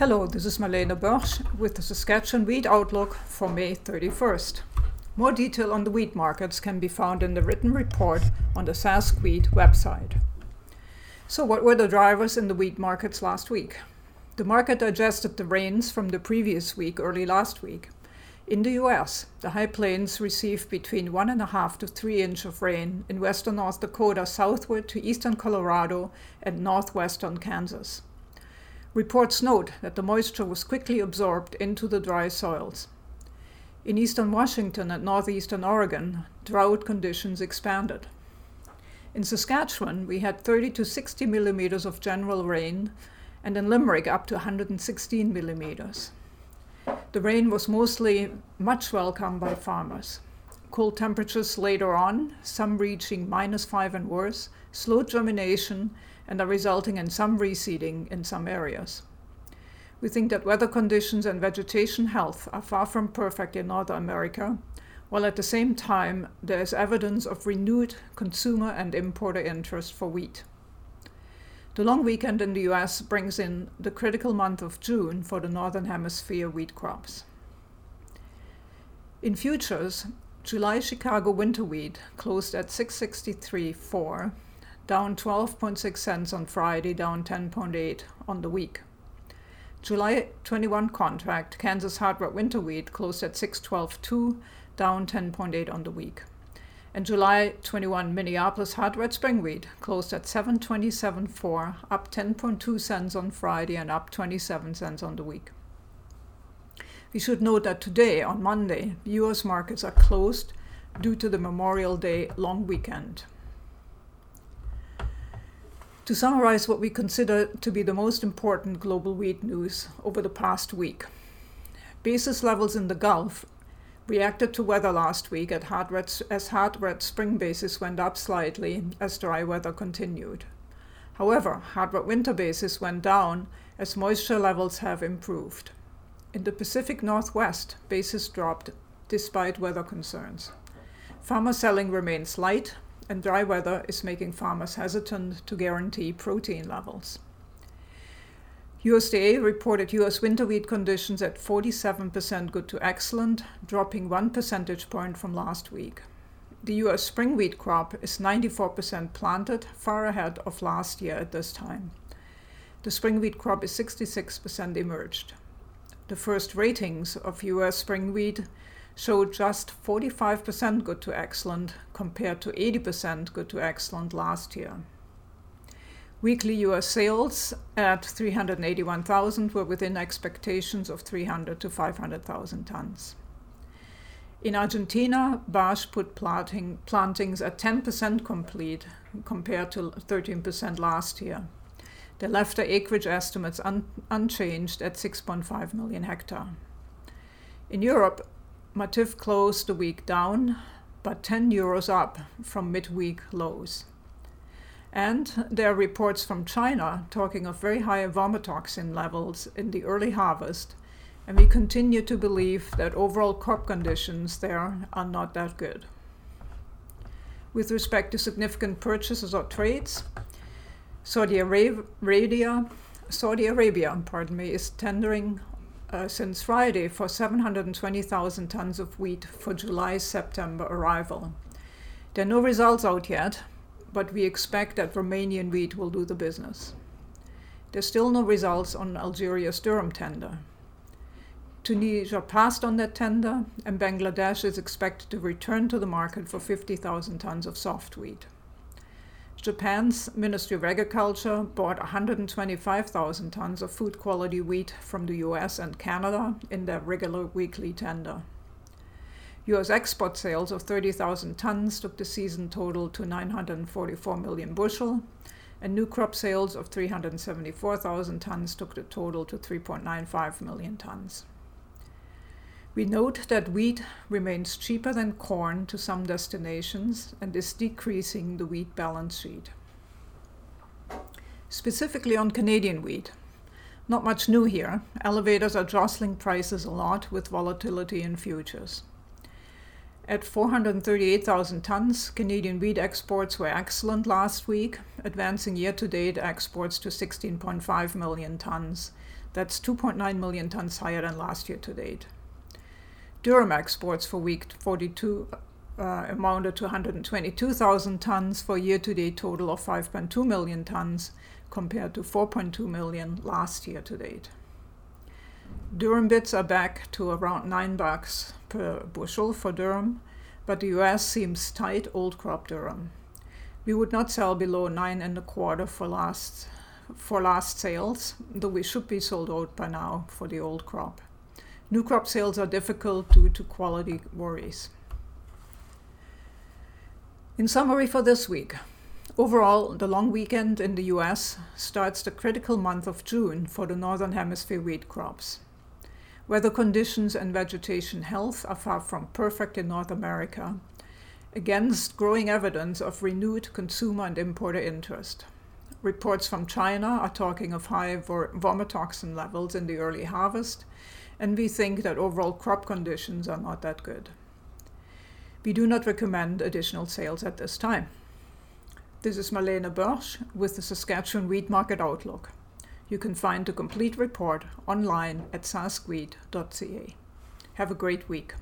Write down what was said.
Hello, this is Marlene Boersch with the Saskatchewan Wheat Outlook for May 31st. More detail on the wheat markets can be found in the written report on the Sask Wheat website. So, what were the drivers in the wheat markets last week? The market digested the rains from the previous week, early last week. In the US, the High Plains received between one and a half to three inch of rain in western North Dakota southward to eastern Colorado and northwestern Kansas. Reports note that the moisture was quickly absorbed into the dry soils. In eastern Washington and northeastern Oregon, drought conditions expanded. In Saskatchewan, we had 30 to 60 millimeters of general rain, and in Limerick, up to 116 millimeters. The rain was mostly much welcomed by farmers. Cold temperatures later on, some reaching minus 5 and worse, slowed germination and are resulting in some reseeding in some areas. We think that weather conditions and vegetation health are far from perfect in North America, while at the same time there is evidence of renewed consumer and importer interest for wheat. The long weekend in the US brings in the critical month of June for the Northern Hemisphere wheat crops. In futures, July Chicago winter wheat closed at 663.4 down 12.6 cents on Friday, down 10.8 on the week. July 21 contract, Kansas hard red winter wheat closed at 612.2, down 10.8 on the week. And July 21 Minneapolis hard red spring wheat closed at 727.4, up 10.2 cents on Friday and up 27 cents on the week. We should note that today, on Monday, US markets are closed due to the Memorial Day long weekend. To summarize what we consider to be the most important global wheat news over the past week, basis levels in the Gulf reacted to weather last week hard red, as hard red spring basis went up slightly as dry weather continued. However, hard red winter basis went down as moisture levels have improved. In the Pacific Northwest, basis dropped despite weather concerns. Farmer selling remains light, and dry weather is making farmers hesitant to guarantee protein levels. USDA reported US winter wheat conditions at 47% good to excellent, dropping one percentage point from last week. The US spring wheat crop is 94% planted, far ahead of last year at this time. The spring wheat crop is 66% emerged. The first ratings of US spring wheat showed just 45% good to excellent compared to 80% good to excellent last year. Weekly US sales at 381,000 were within expectations of 300 to 500,000 tons. In Argentina, BASH put planting, plantings at 10% complete compared to 13% last year. They left their acreage estimates un- unchanged at 6.5 million hectare. In Europe, Matif closed the week down, but 10 euros up from midweek lows. And there are reports from China talking of very high vomitoxin levels in the early harvest, and we continue to believe that overall crop conditions there are not that good. With respect to significant purchases or trades, Saudi Arabia, Saudi Arabia, pardon me, is tendering uh, since Friday for 720,000 tons of wheat for July September arrival. There are no results out yet, but we expect that Romanian wheat will do the business. There's still no results on Algeria's durum tender. Tunisia passed on that tender, and Bangladesh is expected to return to the market for 50,000 tons of soft wheat. Japan's Ministry of Agriculture bought 125,000 tons of food quality wheat from the US and Canada in their regular weekly tender. US export sales of 30,000 tons took the season total to 944 million bushel, and new crop sales of 374,000 tons took the total to 3.95 million tons. We note that wheat remains cheaper than corn to some destinations and is decreasing the wheat balance sheet. Specifically on Canadian wheat, not much new here. Elevators are jostling prices a lot with volatility in futures. At 438,000 tons, Canadian wheat exports were excellent last week, advancing year to date exports to 16.5 million tons. That's 2.9 million tons higher than last year to date. Durum exports for week 42 uh, amounted to 122,000 tons for year to date total of 5.2 million tons compared to 4.2 million last year to date. Durum bits are back to around 9 bucks per bushel for durum, but the US seems tight old crop durum. We would not sell below nine and a quarter for last for last sales, though we should be sold out by now for the old crop. New crop sales are difficult due to quality worries. In summary for this week, overall, the long weekend in the US starts the critical month of June for the Northern Hemisphere wheat crops. Weather conditions and vegetation health are far from perfect in North America, against growing evidence of renewed consumer and importer interest. Reports from China are talking of high vomitoxin levels in the early harvest, and we think that overall crop conditions are not that good. We do not recommend additional sales at this time. This is Marlene Boersch with the Saskatchewan Wheat Market Outlook. You can find the complete report online at saskwheat.ca. Have a great week.